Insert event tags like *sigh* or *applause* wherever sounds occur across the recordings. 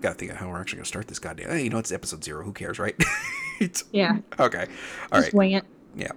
gotta think of how we're actually gonna start this goddamn. Hey, you know, it's episode zero. Who cares, right? *laughs* Yeah. okay. All Just right. wing it. Yeah.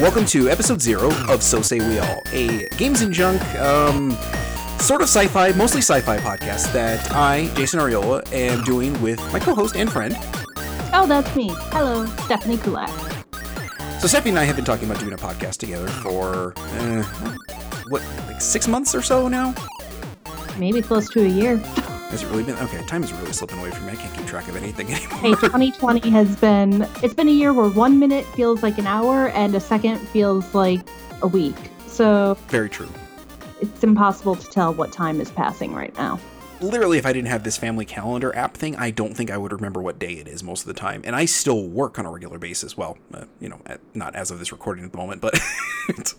Welcome to episode zero of So Say We All, a games and junk, um, sort of sci-fi, mostly sci-fi podcast that I, Jason Arriola, am doing with my co-host and friend. Oh, that's me. Hello, Stephanie Kulak. So Stephanie and I have been talking about doing a podcast together for uh, what, like six months or so now. Maybe close to a year. Has it really been? Okay, time is really slipping away from me. I can't keep track of anything *laughs* anymore. Hey, 2020 has been, it's been a year where one minute feels like an hour and a second feels like a week. So Very true. It's impossible to tell what time is passing right now. Literally, if I didn't have this family calendar app thing, I don't think I would remember what day it is most of the time. And I still work on a regular basis. Well, uh, you know, at, not as of this recording at the moment, but. *laughs*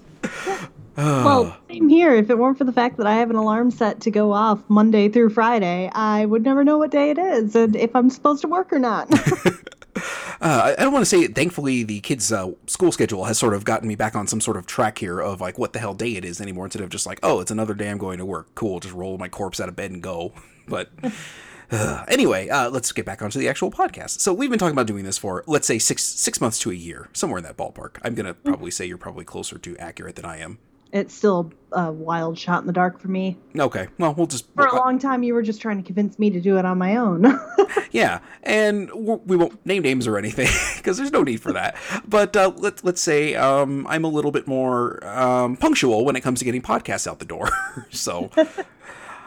Well, same here. If it weren't for the fact that I have an alarm set to go off Monday through Friday, I would never know what day it is and if I'm supposed to work or not. *laughs* Uh, I I don't want to say. Thankfully, the kids' uh, school schedule has sort of gotten me back on some sort of track here of like what the hell day it is anymore. Instead of just like, oh, it's another day I'm going to work. Cool, just roll my corpse out of bed and go. *laughs* But uh, anyway, uh, let's get back onto the actual podcast. So we've been talking about doing this for let's say six six months to a year, somewhere in that ballpark. I'm gonna probably say you're probably closer to accurate than I am. It's still a wild shot in the dark for me. Okay, well we'll just For a long time, you were just trying to convince me to do it on my own. *laughs* Yeah, and we won't name names or anything *laughs* because there's no need for that. But uh, let, let's say um, I'm a little bit more um, punctual when it comes to getting podcasts out the door. *laughs* so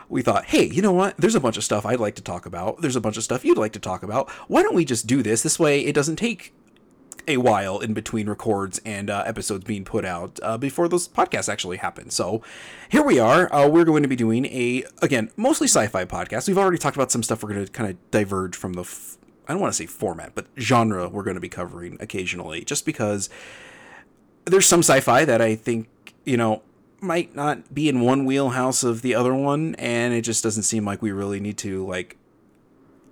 we thought, hey, you know what? There's a bunch of stuff I'd like to talk about. There's a bunch of stuff you'd like to talk about. Why don't we just do this? This way it doesn't take a while in between records and uh, episodes being put out uh, before those podcasts actually happen. So here we are. Uh, we're going to be doing a again mostly sci-fi podcast. We've already talked about some stuff. We're going to kind of diverge from the f- I don't want to say format, but genre. We're going to be covering occasionally, just because there's some sci-fi that I think you know might not be in one wheelhouse of the other one, and it just doesn't seem like we really need to like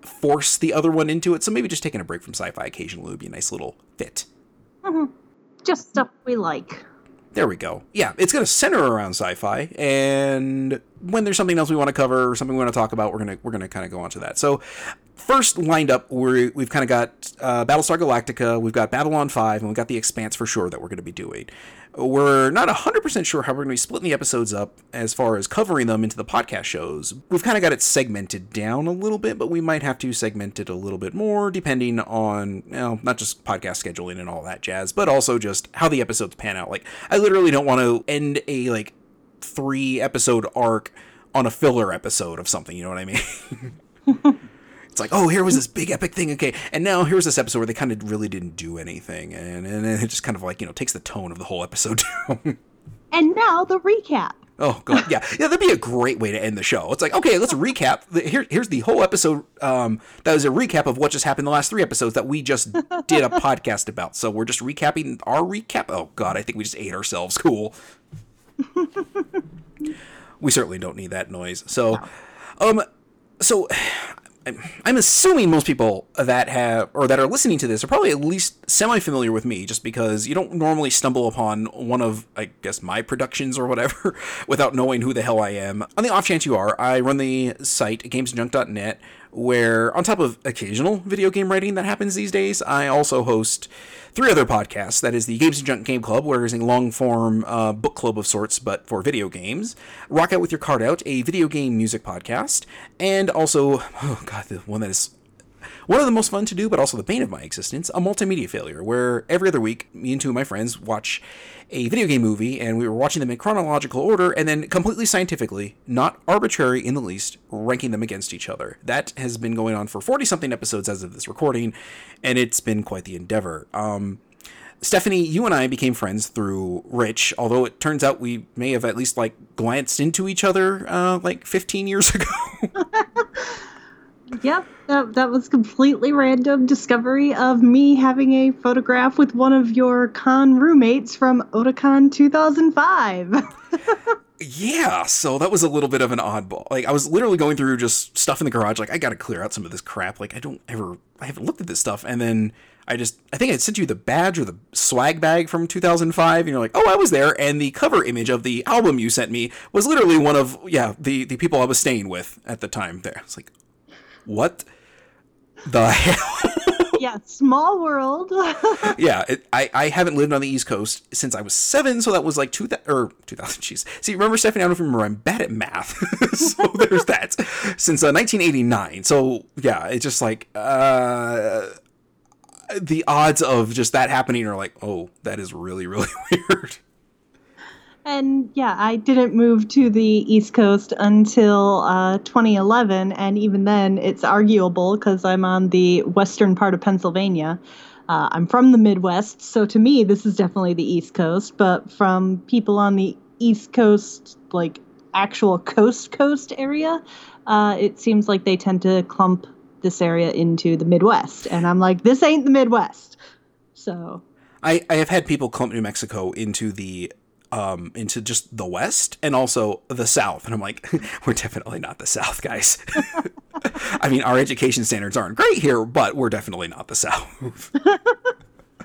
force the other one into it. So maybe just taking a break from sci-fi occasionally would be a nice little fit. just stuff we like. There we go. Yeah, it's going to center around sci-fi, and when there's something else we want to cover or something we want to talk about, we're gonna we're gonna kind of go on to that. So, first lined up, we're, we've kind of got uh, Battlestar Galactica, we've got Babylon Five, and we've got the Expanse for sure that we're going to be doing. We're not 100% sure how we're going to be splitting the episodes up as far as covering them into the podcast shows. We've kind of got it segmented down a little bit, but we might have to segment it a little bit more depending on, you know, not just podcast scheduling and all that jazz, but also just how the episodes pan out. Like, I literally don't want to end a, like, three episode arc on a filler episode of something, you know what I mean? *laughs* It's like, oh, here was this big epic thing, okay, and now here's this episode where they kind of really didn't do anything, and and it just kind of like you know takes the tone of the whole episode *laughs* down. And now the recap. oh god, yeah, yeah, that'd be a great way to end the show. It's like, okay, let's recap. Here, here's the whole episode. Um, that was a recap of what just happened the last three episodes that we just did a *laughs* podcast about. So we're just recapping our recap. Oh god, I think we just ate ourselves. Cool. *laughs* we certainly don't need that noise. So, um, so I'm- assuming most people that have or that are listening to this are probably at least semi-familiar with me, just because you don't normally stumble upon one of, I guess, my productions or whatever *laughs* without knowing who the hell I am. On the off chance you are, I run the site gamesandjunk.net, where on top of occasional video game writing that happens these days, I also host three other podcasts. That is the Games and Junk Game Club, where it's a long form uh, book club of sorts, but for video games. Rock Out with Your Card Out, a video game music podcast. And also, *sighs* oh god, the one that is one of the most fun to do, but also the bane of my existence, a multimedia failure, where every other week, me and two of my friends watch a video game movie, and we were watching them in chronological order, and then completely scientifically, not arbitrary in the least, ranking them against each other. That has been going on for 40 something episodes as of this recording, and it's been quite the endeavor. Um, Stephanie, you and I became friends through Rich, although it turns out we may have at least like glanced into each other uh, like 15 years *laughs* ago. *laughs* Yep, that, that was completely random discovery of me having a photograph with one of your con roommates from Otakon 2005. *laughs* yeah, so that was a little bit of an oddball. Like I was literally going through just stuff in the garage. Like I got to clear out some of this crap. Like I don't ever, I haven't looked at this stuff. And then I just, I think I sent you the badge or the swag bag from 2005, and you're like, oh, I was there. And the cover image of the album you sent me was literally one of, yeah, the the people I was staying with at the time. There, it's like, what the hell? *laughs* yeah, small world. *laughs* yeah, it, I I haven't lived on the East Coast since I was seven, so that was like two thousand or two thousand. Jeez, see, remember Stephanie? I don't remember. I'm bad at math, *laughs* so there's that. Since uh, 1989, so yeah, it's just like uh, the odds of just that happening are like, oh, that is really really weird. And yeah, I didn't move to the East Coast until uh, 2011, and even then, it's arguable because I'm on the western part of Pennsylvania. Uh, I'm from the Midwest, so to me, this is definitely the East Coast. But from people on the East Coast, like actual coast coast area, uh, it seems like they tend to clump this area into the Midwest, and I'm like, this ain't the Midwest. So I, I have had people clump New Mexico into the um, into just the West and also the South. And I'm like, *laughs* we're definitely not the South, guys. *laughs* I mean, our education standards aren't great here, but we're definitely not the South.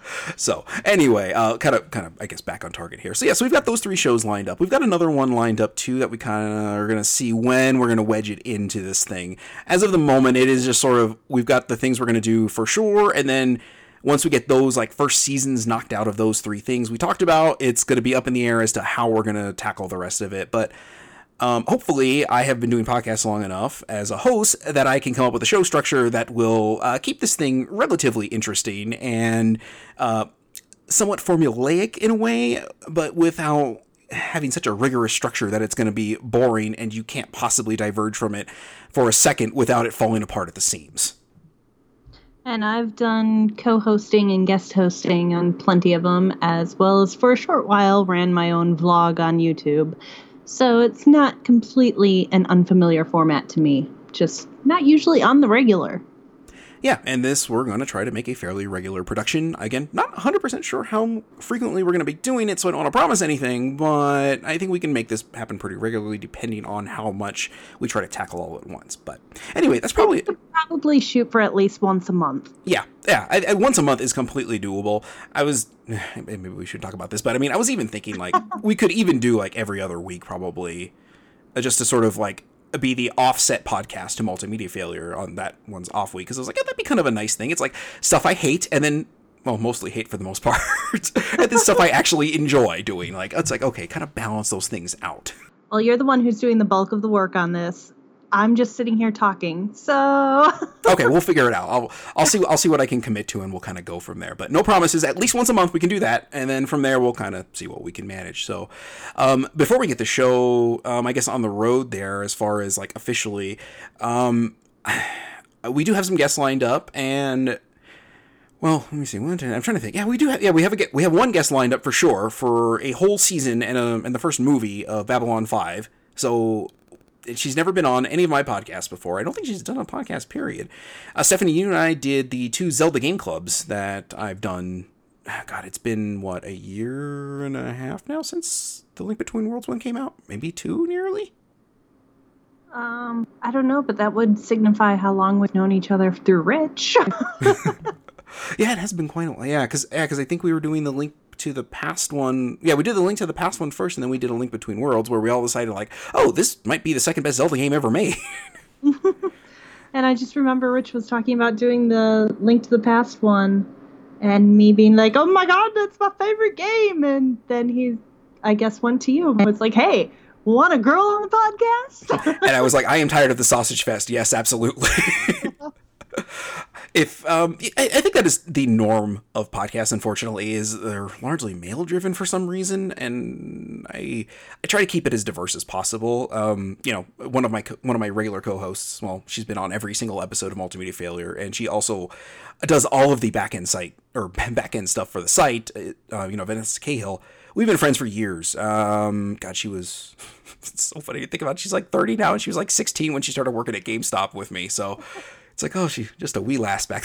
*laughs* so anyway, uh, kind of, kind of, I guess back on target here. So yeah, so we've got those three shows lined up. We've got another one lined up too that we kind of are gonna see when we're gonna wedge it into this thing. As of the moment, it is just sort of we've got the things we're gonna do for sure, and then once we get those like first seasons knocked out of those three things we talked about, it's going to be up in the air as to how we're going to tackle the rest of it. But um, hopefully, I have been doing podcasts long enough as a host that I can come up with a show structure that will uh, keep this thing relatively interesting and uh, somewhat formulaic in a way, but without having such a rigorous structure that it's going to be boring and you can't possibly diverge from it for a second without it falling apart at the seams. And I've done co hosting and guest hosting on plenty of them, as well as for a short while ran my own vlog on YouTube. So it's not completely an unfamiliar format to me, just not usually on the regular yeah, and this we're going to try to make a fairly regular production. Again, not 100% sure how frequently we're going to be doing it, so I don't want to promise anything, but I think we can make this happen pretty regularly depending on how much we try to tackle all at once. But anyway, that's probably. Probably shoot for at least once a month. Yeah, yeah. I, I, once a month is completely doable. I was. *sighs* Maybe we should talk about this, but I mean, I was even thinking like we could even do like every other week probably. Uh, just to sort of like be the offset podcast to multimedia failure on that one's off week because I was like, yeah, that'd be kind of a nice thing. It's like stuff I hate and then well, mostly hate for the most *laughs* part, and then stuff I actually enjoy doing. Like it's like okay, kind of balance those things out. Well, you're the one who's doing the bulk of the work on this. I'm just sitting here talking. So *laughs* okay, we'll figure it out. I'll I'll see I'll see what I can commit to, and we'll kind of go from there. But no promises. At least once a month we can do that, and then from there we'll kind of see what we can manage. So um, before we get the show, um, I guess on the road there, as far as like officially, um, *sighs* we do have some guests lined up, and well, let me see. I'm trying to think. Yeah, we do have. Yeah, we have a we have one guest lined up for sure for a whole season and a, and the first movie of Babylon Five. So she's never been on any of my podcasts before. I don't think she's done a podcast, period. Uh, Stephanie, you and I did the two Zelda game clubs that I've done. God, it's been, what, a year and a half now since The Link Between Worlds one came out? Maybe two, nearly? Um, I don't know, but that would signify how long we've known each other through Rich. *laughs* *laughs* yeah, it has been quite a while. Yeah, because yeah, cause I think we were doing the Link to the past one. Yeah, we did the link to the past one first, and then we did a link between worlds where we all decided like, oh, this might be the second best Zelda game ever made. *laughs* and I just remember Rich was talking about doing the link to the past one, and me being like, oh my god, that's my favorite game, and then he, I guess, went to you and was like, hey. Want a girl on the podcast? *laughs* and I was like, I am tired of the sausage fest. Yes, absolutely *laughs* if um, I, I, think that is the norm of podcasts. Unfortunately, is they're largely male driven for some reason, and I I try to keep it as diverse as possible. Um, you know, one of my one of my regular co-hosts, well, she's been on every single episode of Multimedia Failure, and she also does all of the back end site or *laughs* back end stuff for the site. Uh, you know, Vanessa Cahill. We've been friends for years. Um, God, she was *laughs* so funny to think about. She's like 30 now, and she was like 16 when she started working at GameStop with me. So it's like, oh, she just a wee lass back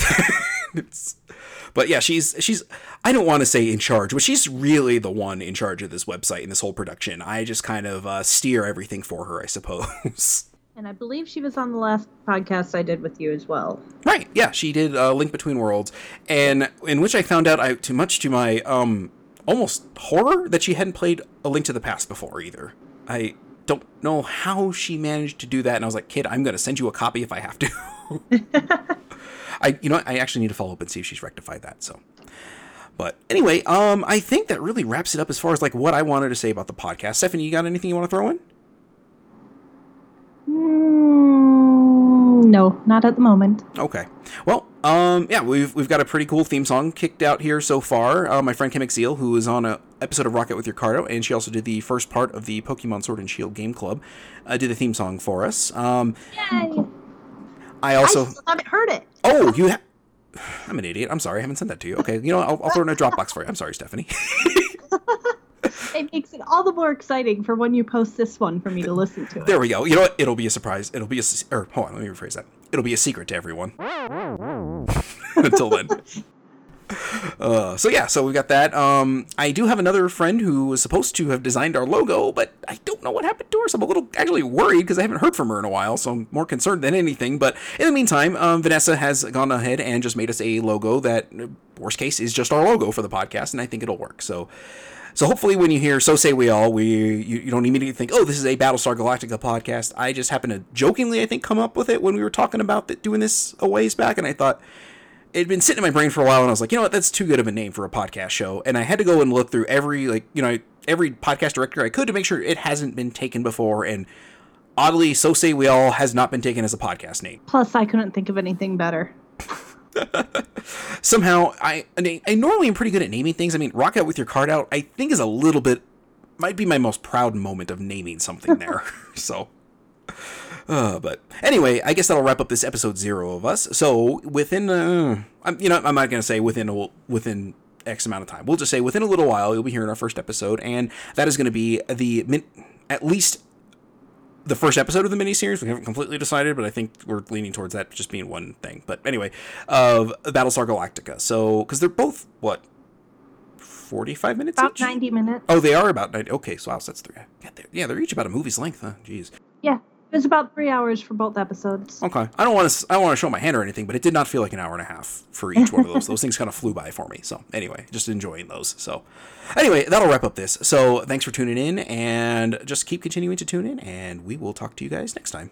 then. *laughs* But yeah, she's she's I don't want to say in charge, but she's really the one in charge of this website and this whole production. I just kind of uh, steer everything for her, I suppose. *laughs* And I believe she was on the last podcast I did with you as well. Right. Yeah, she did uh, Link Between Worlds, and in which I found out, I too much to my um almost horror that she hadn't played A Link to the Past before either. I don't know how she managed to do that, and I was like, kid, I'm gonna send you a copy if I have to. *laughs* I you know? I actually need to follow up and see if she's rectified that. So. But anyway, um, I think that really wraps it up as far as like what I wanted to say about the podcast. Stephanie, you got anything you want to throw in? Mm, no, not at the moment. Okay. Well, um, yeah, we've we've got a pretty cool theme song kicked out here so far. Uh, my friend Kim Seal, who is on a episode of Rock Out with Your Card Out, and she also did the first part of the Pokemon Sword and Shield game club, uh, did the theme song for us. Um, Yay! I also. I haven't heard it. Oh, you. Ha- I'm an idiot. I'm sorry. I haven't sent that to you. Okay, you know, I'll, I'll throw it in a Dropbox for you. I'm sorry, Stephanie. *laughs* *laughs* It makes it all the more exciting for when you post this one for me to listen to it. There we go. You know what? It'll be a surprise. It'll be a Or hold on, let me rephrase that. It'll be a secret to everyone. *laughs* Until then. *laughs* Uh, so yeah, so we've got that. Um, I do have another friend who was supposed to have designed our logo, but I don't know what happened to her. So I'm a little actually worried because I haven't heard from her in a while. So I'm more concerned than anything. But in the meantime, um, Vanessa has gone ahead and just made us a logo that, worst case, is just our logo for the podcast, and I think it'll work. So. So hopefully, when you hear "So Say We All," we you, you don't immediately think, "Oh, this is a Battlestar Galactica podcast." I just happened to jokingly, I think, come up with it when we were talking about th- doing this a ways back, and I thought it'd been sitting in my brain for a while, and I was like, you know what, that's too good of a name for a podcast show. And I had to go and look through every like you know every podcast directory I could to make sure it hasn't been taken before. And oddly, "So Say We All" has not been taken as a podcast name. Plus, I couldn't think of anything better. *laughs* somehow I I I normally am pretty good at naming things. I mean, rock out with your card out. I think is a little bit might be my most proud moment of naming something there. *laughs* so. *laughs* Uh, but anyway, I guess that'll wrap up this episode zero of us. So within, uh, I'm, you know, I'm not gonna say within a, within X amount of time. We'll just say within a little while you'll be hearing our first episode, and that is going to be the min- at least the first episode of the miniseries. We haven't completely decided, but I think we're leaning towards that just being one thing. But anyway, of Battlestar Galactica. So, because they're both what forty-five minutes About each. 90 minutes. Oh, they are about ninety. Okay, so wow, that's three. Yeah, they're, yeah, they're each about a movie's length. Huh? Jeez. Yeah, it was about three hours for both episodes. Okay, I don't want to. I don't want to show my hand or anything, but it did not feel like an hour and a half for each one of those. *laughs* those things kind of flew by for me. So anyway, just enjoying those. So anyway, that'll wrap up this. So thanks for tuning in, and just keep continuing to tune in, and we will talk to you guys next time.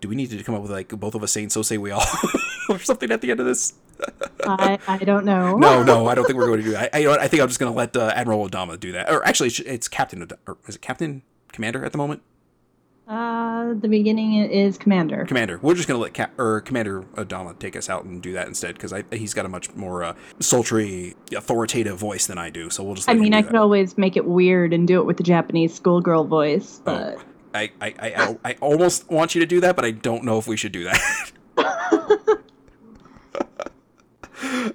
Do we need to come up with like both of us saying "So say we all" *laughs* or something at the end of this? I, I don't know. *laughs* No, no, I don't think we're going to do that. I, I, you know what, I think I'm just going to let uh, Admiral Adama do that. Or actually, it's- it's Captain. Od- Or is it Captain Commander at the moment? Uh, the beginning is Commander. Commander. We're just gonna let Cap- or Commander Adama take us out and do that instead because he's got a much more uh, sultry, authoritative voice than I do. So we'll just. I mean, I could always make it weird and do it with the Japanese schoolgirl voice, but Oh, I, I, I, I, I almost want you to do that, but I don't know if we should do that. *laughs*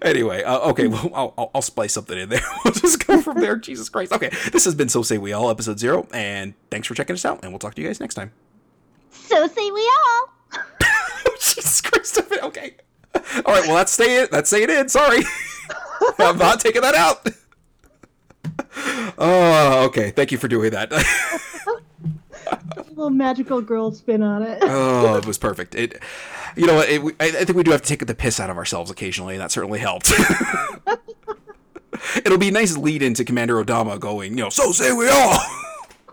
anyway, uh, okay, well, I'll, I'll, I'll splice something in there. *laughs* we'll just go from there. *laughs* Jesus Christ. Okay, this has been So Say We All, episode zero, and thanks for checking us out, and we'll talk to you guys next time. so say we all. *laughs* Jesus Christ. Okay. All right. Well, that's staying. That's staying in. Sorry, I'm not taking that out. Oh, okay. Thank you for doing that. A little magical girl spin on it. *laughs* oh, it was perfect. It, you know, what, it, I, I think we do have to take the piss out of ourselves occasionally, and that certainly helped. *laughs* It'll be a nice lead into Commander Adama going, you know, so say we all.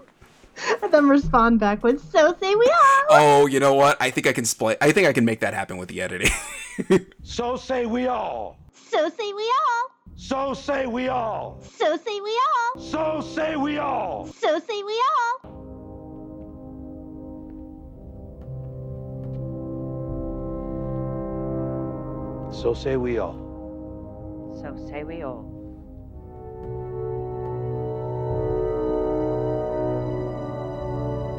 *laughs* and then respond back with so say we all. Oh, you know what? I think I can split. I think I can make that happen with the editing. So say we all. So say we all. So say we all. So say we all. So say we all. So say we all. So say we all. So say we all.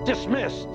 Dismissed.